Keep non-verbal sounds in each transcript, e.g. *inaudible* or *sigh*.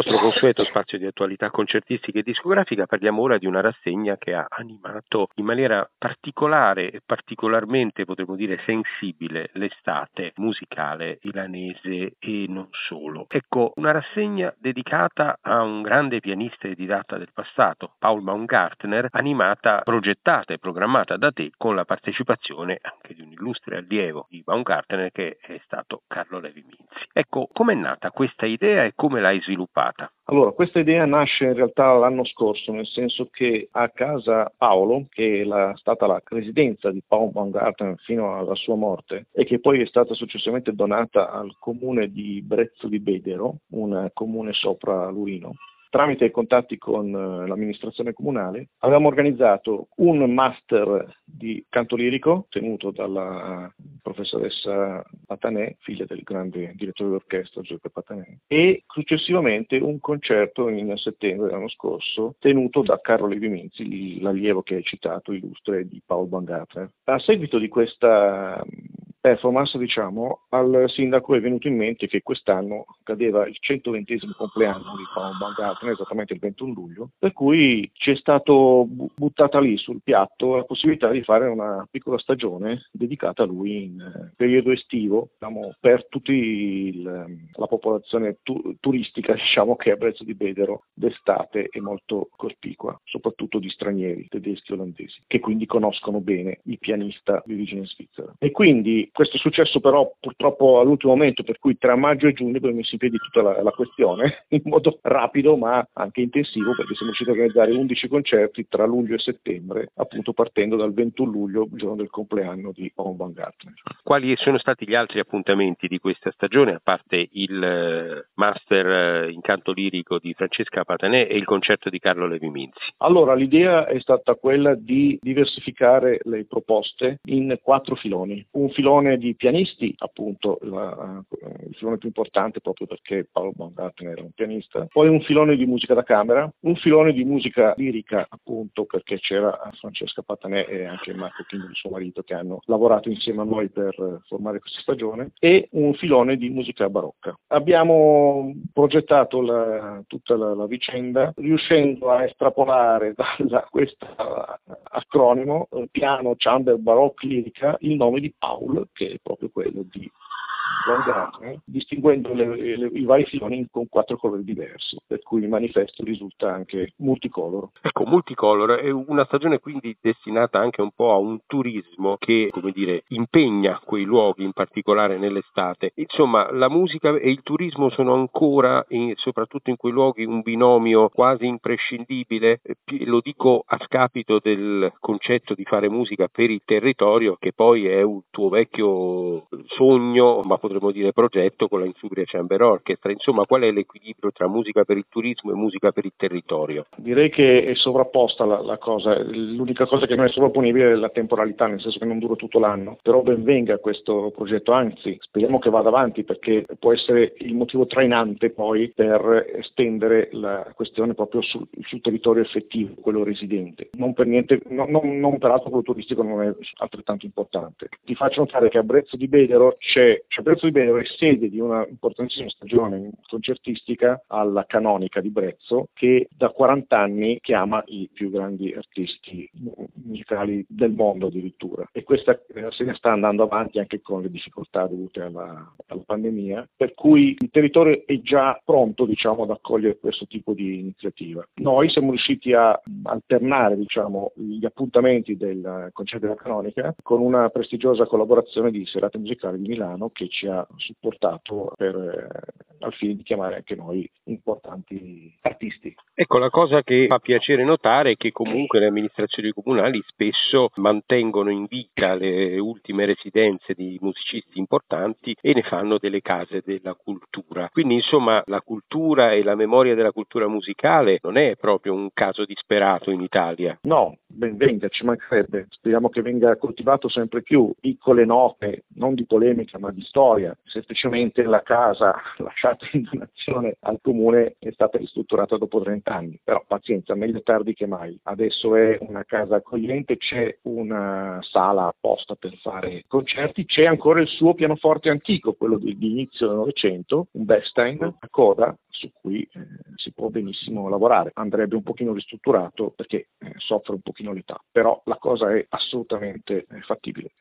nostro consueto spazio di attualità concertistica e discografica parliamo ora di una rassegna che ha animato in maniera particolare e particolarmente potremmo dire sensibile l'estate musicale iranese e non solo. Ecco, una rassegna dedicata a un grande pianista e didatta del passato, Paul Baumgartner, animata, progettata e programmata da te con la partecipazione anche di un illustre allievo di Baumgartner che è stato Carlo Levi Minzi. Ecco, com'è nata questa idea e come l'hai sviluppata? Allora, questa idea nasce in realtà l'anno scorso, nel senso che a casa Paolo, che è stata la residenza di Paul Baumgartner fino alla sua morte e che poi è stata successivamente donata al comune di Brezzo di Bedero, un comune sopra Luino, tramite i contatti con eh, l'amministrazione comunale, avevamo organizzato un master di canto lirico tenuto dalla professoressa Patanè, figlia del grande direttore d'orchestra Giuseppe Patanè, e successivamente un concerto in settembre dell'anno scorso tenuto da Carlo Levi Minzi, l'allievo che hai citato, illustre di Paul Baumgartner. A seguito di questa performance, diciamo, al sindaco è venuto in mente che quest'anno cadeva il 120 compleanno di Paolo Baumgartner, esattamente il 21 luglio, per cui ci è stato buttata lì sul piatto la possibilità di fare una piccola stagione dedicata a lui in eh, periodo estivo, diciamo, per tutta la popolazione tu- turistica, *laughs* diciamo, che a Brezzo di Bedero d'estate è molto cospicua, soprattutto di stranieri, tedeschi e olandesi, che quindi conoscono bene il pianista di origine svizzera. E quindi questo è successo però purtroppo all'ultimo momento, per cui tra maggio e giugno abbiamo messo in piedi tutta la, la, questione *laughs* in modo rapido ma anche intensivo perché siamo riusciti a organizzare 11 concerti tra luglio e settembre, appunto partendo dal 21 luglio, giorno del compleanno di Paul Van Gartner. Quali sono stati gli altri appuntamenti di questa stagione, a parte il eh, master eh, in canto lirico di Francesca Patanè e il concerto di Carlo Levi Minzi? Allora, l'idea è stata quella di diversificare le proposte in quattro filoni. Un filone filone di pianisti, appunto la, il filone più importante proprio perché Paolo Baumgartner era un pianista, poi un filone di musica da camera, un filone di musica lirica appunto perché c'era Francesca Patanè e anche Marco il suo marito, che hanno lavorato insieme a noi per formare questa stagione, e un filone di musica barocca. Abbiamo progettato la, tutta la, la, vicenda riuscendo a estrapolare *laughs* da, questo acronimo, piano chamber baroque lirica, il nome di Paul, che è proprio quello di guardate, distinguendo le, le, i vari filoni con quattro colori diversi, per cui il manifesto risulta anche multicoloro. Ecco, multicolor è una stagione quindi destinata anche un po' a un turismo che, come dire, impegna quei luoghi, in particolare nell'estate. Insomma, la musica e il turismo sono ancora, in, soprattutto in quei luoghi, un binomio quasi imprescindibile, lo dico a scapito del concetto di fare musica per il territorio, che poi è un tuo vecchio sogno, ma potremmo dire progetto con la Insubria Chamber Orchestra. Insomma, qual è l'equilibrio tra musica per il turismo e musica per il territorio? Direi che è sovrapposta la, la cosa, l'unica cosa che non è sovrapponibile è la temporalità, nel senso che non dura tutto l'anno, però ben venga questo progetto, anzi speriamo che vada avanti perché può essere il motivo trainante poi per estendere la questione proprio sul, sul territorio effettivo, quello residente. Non per niente, no, non, non peraltro quello turistico non è altrettanto importante. Ti faccio notare che a Brezzo di Bedero c'è, c'è Brezzo di Bedero è sede di una importantissima stagione concertistica alla Canonica di Brezzo che da 40 anni chiama i più grandi artisti musicali del mondo addirittura e questa se ne sta andando avanti anche con le difficoltà dovute alla, alla pandemia per cui il territorio è già pronto diciamo, ad accogliere questo tipo di iniziativa. Noi siamo riusciti a alternare diciamo, gli appuntamenti del concerto della Canonica con una prestigiosa collaborazione di Serate Musicali di Milano che ci ci ha supportato per, eh, al fine di chiamare anche noi importanti artisti. Ecco, la cosa che fa piacere notare è che comunque le amministrazioni comunali spesso mantengono in vita le ultime residenze di musicisti importanti e ne fanno delle case della cultura. Quindi insomma la cultura e la memoria della cultura musicale non è proprio un caso disperato in Italia. No, ben venga, ci mancherebbe. Speriamo che venga coltivato sempre più piccole note, non di polemica ma di storia storia, semplicemente la casa lasciata in donazione al comune è stata ristrutturata dopo 30 anni, però pazienza, meglio tardi che mai. Adesso è una casa accogliente, c'è una sala apposta per fare concerti, c'è ancora il suo pianoforte antico, quello di, di inizio del Novecento, un Bestein a coda su cui eh, si può benissimo lavorare. Andrebbe un pochino ristrutturato perché eh, soffre un pochino l'età, però la cosa è assolutamente eh, fattibile.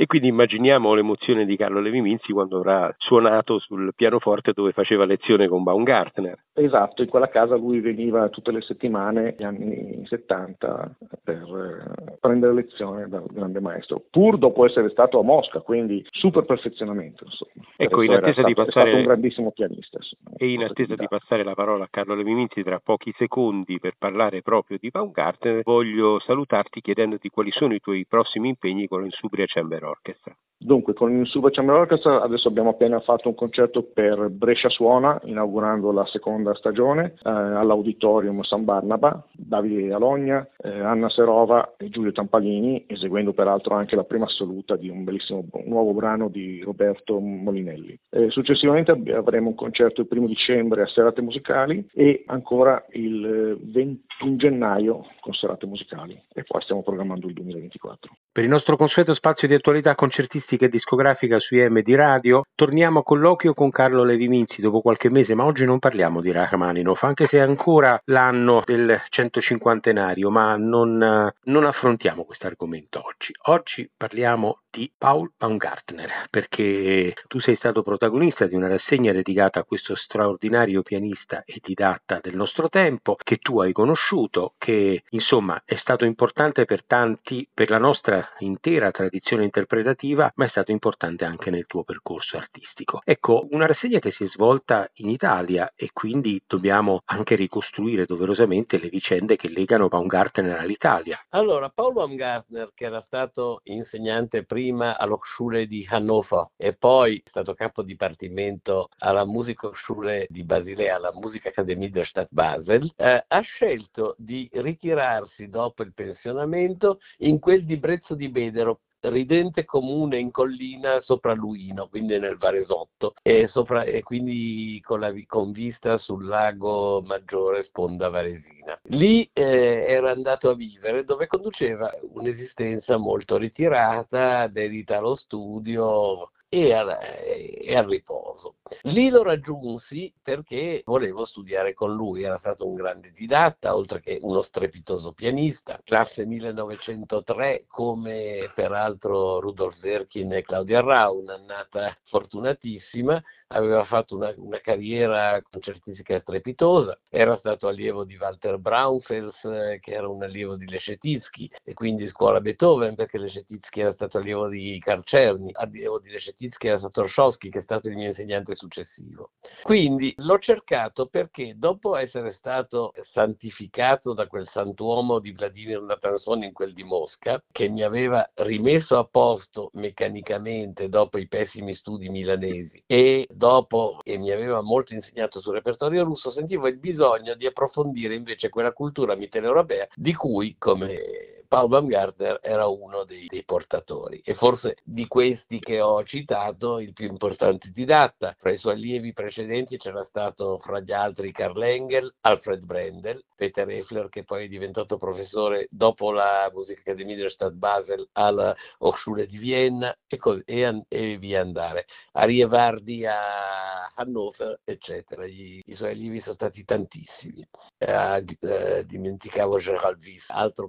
E quindi immaginiamo l'emozione di Carlo Levi Minzi quando avrà suonato sul pianoforte dove faceva lezione con Baumgartner. Esatto, in quella casa lui veniva tutte le settimane, negli anni 70, per eh, prendere lezione dal grande maestro, pur dopo essere stato a Mosca, quindi super perfezionamento. Insomma. Ecco, in attesa di passare... È stato un grandissimo pianista. Insomma, e in attesa di passare la parola a Carlo Levi Minzi tra pochi secondi per parlare proprio di Baumgartner, voglio salutarti chiedendoti quali sono i tuoi prossimi impegni con il Subria Chamber Orchestra. Dunque, con il Suba Chamber Orchestra adesso abbiamo appena fatto un concerto per Brescia Suona, inaugurando la seconda stagione, eh, all'Auditorium San Barnaba, Davide Alogna, eh, Anna Serova e Giulio Tampalini, eseguendo peraltro anche la prima assoluta di un bellissimo nuovo brano di Roberto Molinelli. Eh, successivamente avremo un concerto il primo dicembre a Serate Musicali e ancora il 21 gennaio con Serate Musicali e poi stiamo programmando il 2024. Per il nostro consueto spazio di attualità concertistica artistica e discografica su IM di Radio, torniamo a colloquio con Carlo Levi Minzi dopo qualche mese, ma oggi non parliamo di Rachmaninoff, anche se è ancora l'anno del 150enario, ma non, non affrontiamo questo argomento oggi. Oggi parliamo di Paul Baumgartner, perché tu sei stato protagonista di una rassegna dedicata a questo straordinario pianista e didatta del nostro tempo, che tu hai conosciuto, che insomma è stato importante per tanti, per la nostra intera tradizione interpretativa, ma è stato importante anche nel tuo percorso artistico. Ecco, una rassegna che si è svolta in Italia e quindi dobbiamo anche ricostruire doverosamente le vicende che legano Baumgartner all'Italia. Allora, Paul Baumgartner, che era stato insegnante prima all'Hochschule di Hannover e poi è stato capo dipartimento alla Musikhochschule di Basilea, alla Musikakademie der Stadt Basel, eh, ha scelto di ritirarsi dopo il pensionamento in quel di Brezzo di Bedero ridente comune in collina sopra Luino, quindi nel Varesotto, e, sopra, e quindi con, la, con, vista sul lago Maggiore sponda Varesina. Lì eh, era andato a vivere dove conduceva un'esistenza molto ritirata, dedita allo studio, e al, e al, riposo. Lì lo raggiunsi perché volevo studiare con lui, era stato un grande didatta, oltre che uno strepitoso pianista, classe 1903 come peraltro Rudolf Zerkin e Claudia Rau, un'annata fortunatissima, aveva fatto una, una, carriera concertistica strepitosa, era stato allievo di Walter Braunfels, che era un allievo di Leschetizky, e quindi scuola Beethoven, perché Leschetizky era stato allievo di Carcerni, allievo di Leschetizky era stato Orszowski, che è stato il mio insegnante successivo. Quindi l'ho cercato perché dopo essere stato santificato da quel santuomo di Vladimir Natanson in quel di Mosca, che mi aveva rimesso a posto meccanicamente dopo i pessimi studi milanesi e dopo che mi aveva molto insegnato sul repertorio russo, sentivo il bisogno di approfondire invece quella cultura mitteleuropea di cui, come Paul Baumgartner era uno dei, dei, portatori e forse di questi che ho citato il più importante didatta. Fra i suoi allievi precedenti c'era stato fra gli altri Karl Engel, Alfred Brendel, Peter Effler che poi è diventato professore dopo la Musicaccademia der Stadt Basel alla Hochschule di Vienna e, così, e, e via andare. Arievardi a Hannover, eccetera. I, I, suoi allievi sono stati tantissimi. Eh, eh, dimenticavo Gerald Wyss, altro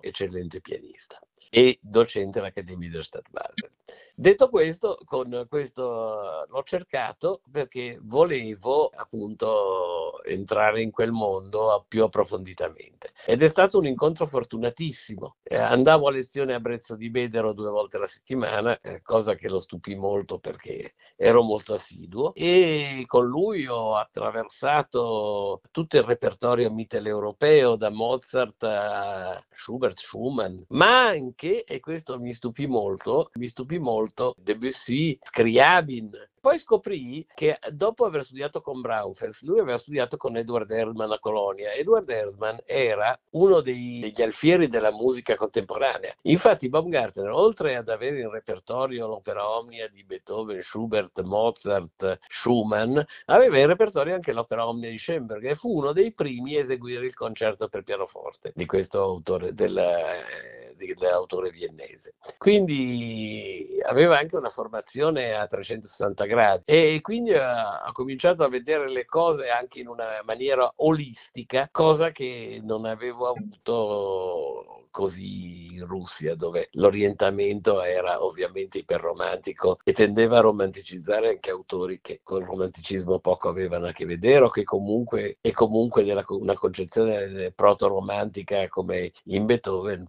eh, eccellente pianista e docente all'Accademia dello Stadt Basel. Detto questo, con questo l'ho cercato perché volevo appunto entrare in quel mondo più approfonditamente ed è stato un incontro fortunatissimo. Eh, andavo a lezione a Brezzo di Bedero due volte alla settimana, eh, cosa che lo stupì molto perché ero molto assiduo e con lui ho attraversato tutto il repertorio mitteleuropeo da Mozart a Schubert, Schumann, ma anche, e questo mi stupì molto, mi stupì molto Debussy, Scriabin, Poi scoprì che dopo aver studiato con Braunfels, lui aveva studiato con Edward Erdmann a Colonia. Edward Erdmann era uno dei, degli alfieri della musica contemporanea. Infatti Baumgartner, oltre ad avere in repertorio l'opera omnia di Beethoven, Schubert, Mozart, Schumann, aveva in repertorio anche l'opera omnia di Schoenberg e fu uno dei primi a eseguire il concerto per pianoforte di questo autore, del, dell'autore viennese. Quindi aveva anche una formazione a 360 gradi e quindi ha, ha cominciato a vedere le cose anche in una maniera olistica, cosa che non avevo avuto così in Russia, dove l'orientamento era ovviamente iperromantico e tendeva a romanticizzare anche autori che con il romanticismo poco avevano a che vedere o che comunque, e comunque della, una concezione proto-romantica come in Beethoven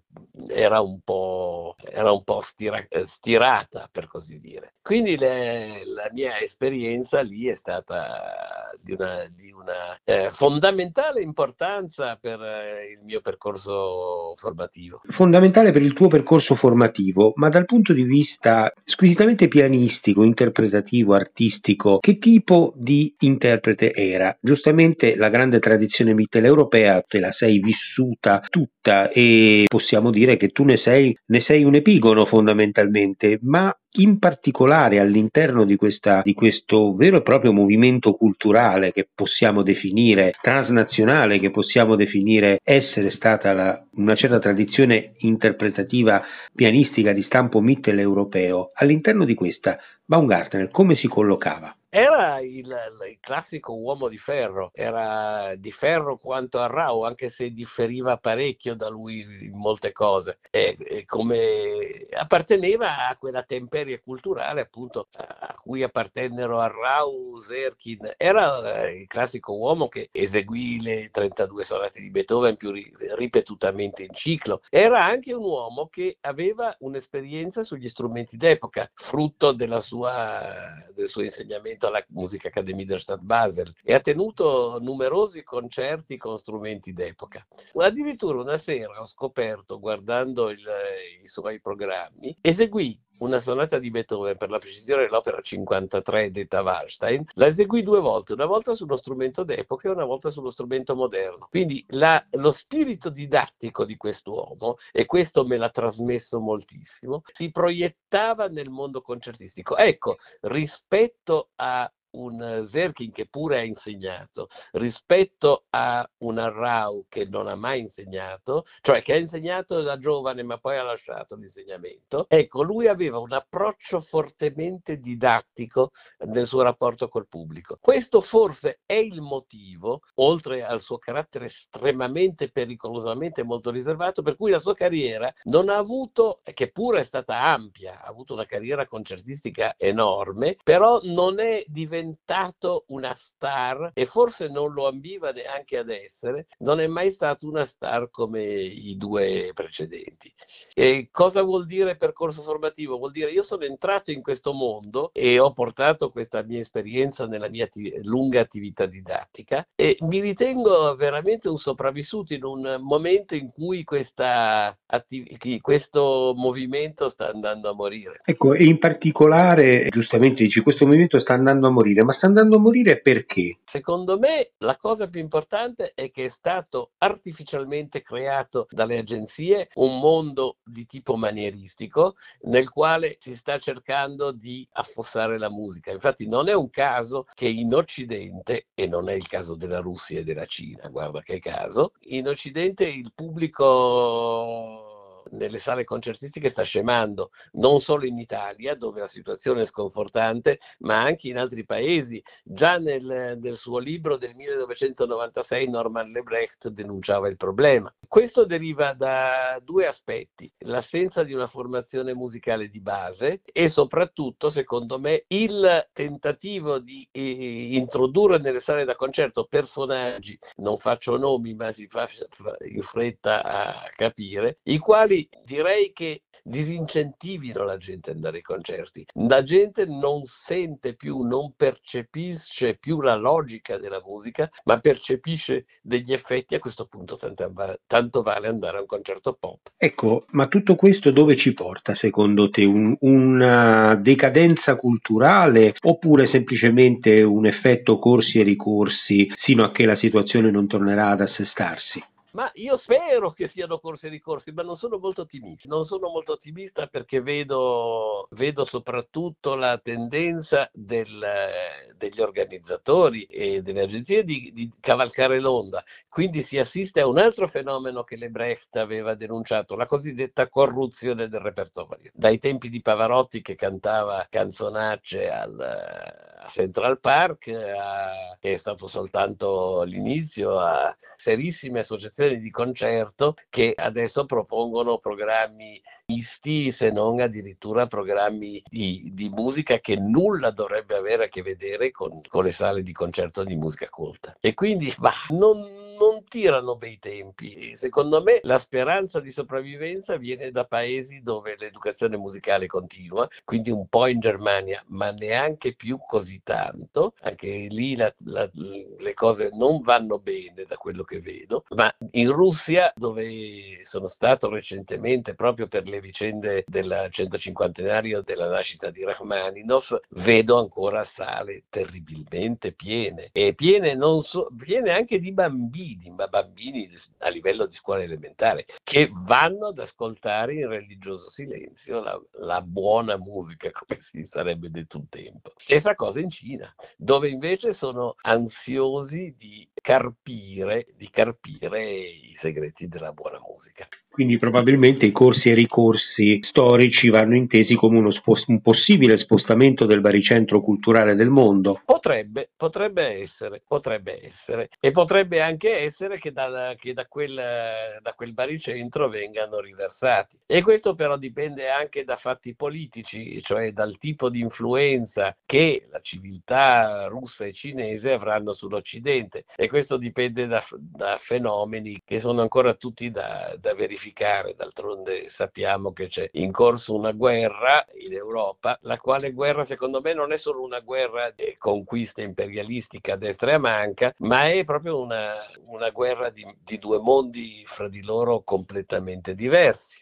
era un po', era un po stira, stirata, per così dire. Quindi le, la mia esperienza lì è stata di una, di una eh, fondamentale importanza per eh, il mio percorso formativo. Fondamentale per il tuo percorso formativo, ma dal punto di vista squisitamente pianistico, interpretativo, artistico, che tipo di interprete era? Giustamente la grande tradizione mitteleuropea te la sei vissuta tutta e possiamo dire che tu ne sei, ne sei un epigono fondamentalmente, ma in particolare all'interno di, questa, di, questo vero e proprio movimento culturale che possiamo definire transnazionale, che possiamo definire essere stata la, una certa tradizione interpretativa pianistica di stampo mitteleuropeo, all'interno di questa Baumgartner come si collocava? Era il, il, classico uomo di ferro, era di ferro quanto a Rao, anche se differiva parecchio da lui in molte cose, e, e come apparteneva a quella temperie culturale appunto a cui appartennero a Rao, Zerkin, era eh, il classico uomo che eseguì le 32 sonate di Beethoven più ripetutamente in ciclo, era anche un uomo che aveva un'esperienza sugli strumenti d'epoca, frutto sua, del suo insegnamento alla Musica Academy der Stadt Basel e ha tenuto numerosi concerti con strumenti d'epoca. Addirittura una sera ho scoperto, guardando il, i suoi programmi, eseguì una sonata di Beethoven, per la precisione l'opera 53 detta Wallstein, la eseguì due volte, una volta sullo strumento d'epoca e una volta sullo strumento moderno. Quindi la, lo spirito didattico di quest'uomo, e questo me l'ha trasmesso moltissimo, si proiettava nel mondo concertistico. Ecco, rispetto a un Zerkin che pure ha insegnato rispetto a un Arrau che non ha mai insegnato, cioè che ha insegnato da giovane ma poi ha lasciato l'insegnamento, ecco, lui aveva un approccio fortemente didattico nel suo rapporto col pubblico. Questo forse è il motivo, oltre al suo carattere estremamente pericolosamente molto riservato, per cui la sua carriera non ha avuto, che pure è stata ampia, ha avuto una carriera concertistica enorme, però non è diventato diventato una star e forse non lo ambiva neanche ad essere, non è mai stato una star come i due precedenti. E cosa vuol dire percorso formativo? Vuol dire io sono entrato in questo mondo e ho portato questa mia esperienza nella mia atti- lunga attività didattica e mi ritengo veramente un sopravvissuto in un momento in cui attiv- questo movimento sta andando a morire. Ecco, e in particolare, giustamente dici, questo movimento sta andando a morire, ma sta andando a morire perché? Secondo me la cosa più importante è che è stato artificialmente creato dalle agenzie un mondo di tipo manieristico nel quale si sta cercando di affossare la musica. Infatti non è un caso che in Occidente, e non è il caso della Russia e della Cina, guarda che caso, in Occidente il pubblico nelle sale concertistiche sta scemando, non solo in Italia, dove la situazione è sconfortante, ma anche in altri paesi. Già nel, nel suo libro del 1996 Norman Lebrecht denunciava il problema. Questo deriva da due aspetti, l'assenza di una formazione musicale di base e soprattutto, secondo me, il tentativo di eh, introdurre nelle sale da concerto personaggi, non faccio nomi ma si fa in fretta a capire, i quali direi che disincentivino la gente ad andare ai concerti. La gente non sente più, non percepisce più la logica della musica, ma percepisce degli effetti a questo punto tanto, vale andare a un concerto pop. Ecco, ma tutto questo dove ci porta secondo te? Un, una decadenza culturale oppure semplicemente un effetto corsi e ricorsi sino a che la situazione non tornerà ad assestarsi? Ma io spero che siano corsi e ricorsi, ma non sono molto ottimista. Non sono molto ottimista perché vedo, vedo soprattutto la tendenza del, degli organizzatori e delle agenzie di, di, cavalcare l'onda. Quindi si assiste a un altro fenomeno che Lebrecht aveva denunciato, la cosiddetta corruzione del repertorio. Dai tempi di Pavarotti che cantava canzonacce al, a Central Park, a, che è stato soltanto l'inizio, a serissime associazioni di concerto che adesso propongono programmi misti, se non addirittura programmi di, di, musica che nulla dovrebbe avere a che vedere con, con le sale di concerto di musica colta. E quindi bah, non, non tirano bei tempi. Secondo me la speranza di sopravvivenza viene da paesi dove l'educazione musicale continua, quindi un po' in Germania, ma neanche più così tanto. Anche lì la, la, le cose non vanno bene da quello che vedo, ma in Russia, dove sono stato recentemente proprio per le vicende del 150 della nascita di Rachmaninov, vedo ancora sale terribilmente piene e piene, so, piene anche di bambini ma bambini a livello di scuola elementare, che vanno ad ascoltare in religioso silenzio la, la buona musica, come si sarebbe detto un tempo. Stessa cosa in Cina, dove invece sono ansiosi di carpire, di carpire i segreti della buona musica. Quindi probabilmente i corsi e ricorsi storici vanno intesi come uno spost- un possibile spostamento del baricentro culturale del mondo. Potrebbe, potrebbe essere, potrebbe essere. E potrebbe anche essere che, da, che da, quel, da quel baricentro vengano riversati. E questo però dipende anche da fatti politici, cioè dal tipo di influenza che la civiltà russa e cinese avranno sull'Occidente. E questo dipende da, da fenomeni che sono ancora tutti da, da verificare verificare, d'altronde sappiamo che c'è in corso una guerra in Europa, la quale guerra secondo me non è solo una guerra di conquista imperialistica a destra e a manca, ma è proprio una, una guerra di, di due mondi fra di loro completamente diversi.